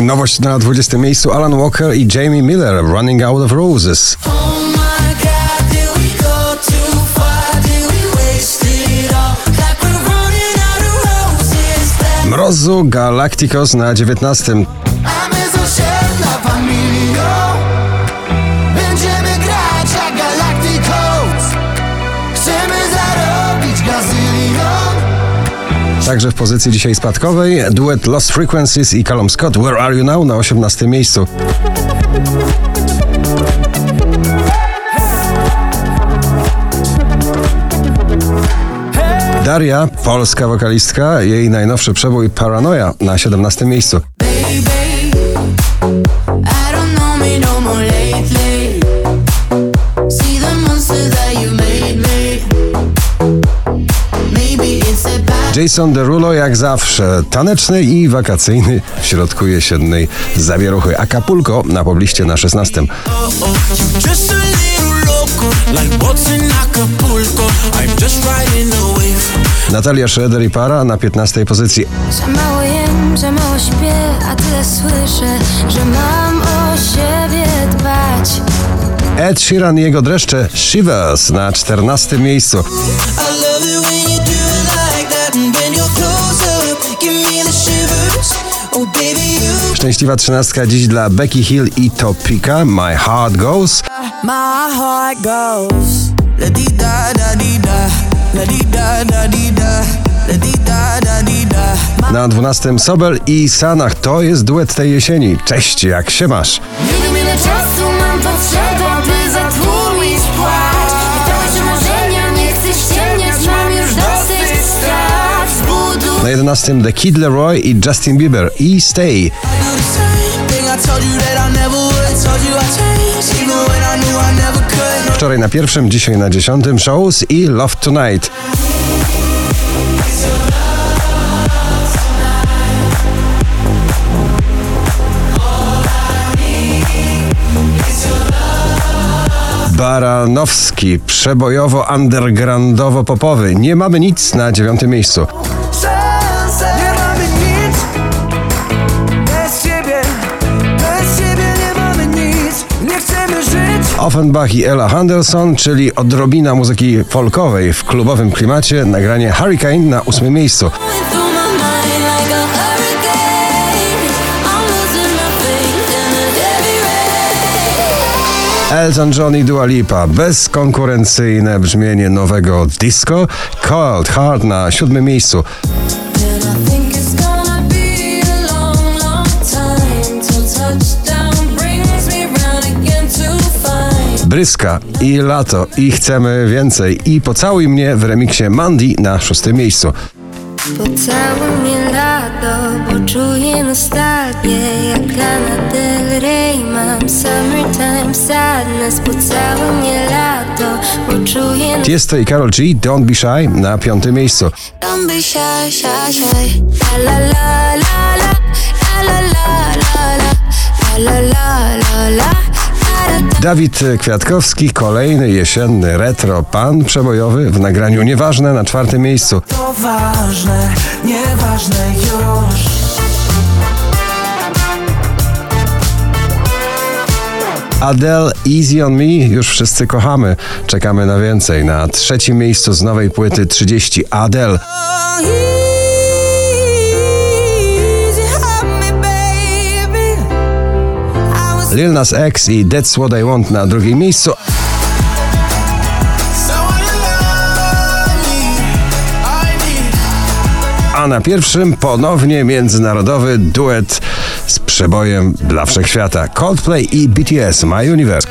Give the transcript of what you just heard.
Nowość na 20 miejscu Alan Walker i Jamie Miller Running Out of Roses. Mrozu Galacticos na 19. Także w pozycji dzisiaj spadkowej duet Lost Frequencies i Callum Scott Where Are You Now na 18 miejscu. Daria, polska wokalistka, jej najnowszy przebój Paranoia na 17 miejscu. Jason Derulo jak zawsze, taneczny i wakacyjny w środku jesiennej zawieruchy. Acapulco na pobliście na 16. Just a little loco, like boats in Acapulco. I'm just riding a wave. Natalia Schroeder i Para na 15 pozycji. Za mało jem, za mało śpię, a tyle słyszę, że mam o siebie dbać. Ed Sheeran i jego dreszcze Shivers na 14 miejscu. Szczęśliwa trzynastka dziś dla Becky Hill i Topika My Heart Goes. My heart goes. La di da da di da. La di da da di da. La di da da di da. Na 12 Sobel i Sanach to jest duet tej jesieni. Cześć, jak się masz? 2011 The Kid Leroy i Justin Bieber i Stay. Wczoraj na pierwszym, dzisiaj na dziesiątym Shows i Love Tonight. Baranowski, przebojowo undergroundowo popowy. Nie mamy nic na dziewiątym miejscu. Offenbach i Ella Henderson, czyli odrobina muzyki folkowej w klubowym klimacie, nagranie Hurricane na ósmym miejscu. Elton John i Dua Lipa, bezkonkurencyjne brzmienie nowego disco, Cold Heart na siódmym miejscu. Bryska i Lato. I Chcemy Więcej. I Pocałuj mnie w remiksie Mandy na szóstym miejscu. Pocałuj mnie lato, poczuję nostalgię. Jak Lana Del Rey mam summertime sadness. Pocałuj mnie lato, poczuję Tiesto i Karol G, Don't Be Shy na piątym miejscu. Don't be shy, shy, shy. La la La la Dawid Kwiatkowski, kolejny jesienny retro pan przebojowy w nagraniu Nieważne na czwartym miejscu. To ważne, nieważne już. Adele Easy on Me już wszyscy kochamy. Czekamy na więcej. Na trzecim miejscu z nowej płyty 30 Adele. Lil Nas X i That's What I Want na drugim miejscu. A na pierwszym ponownie międzynarodowy duet z przebojem dla wszechświata. Coldplay i BTS My Universe.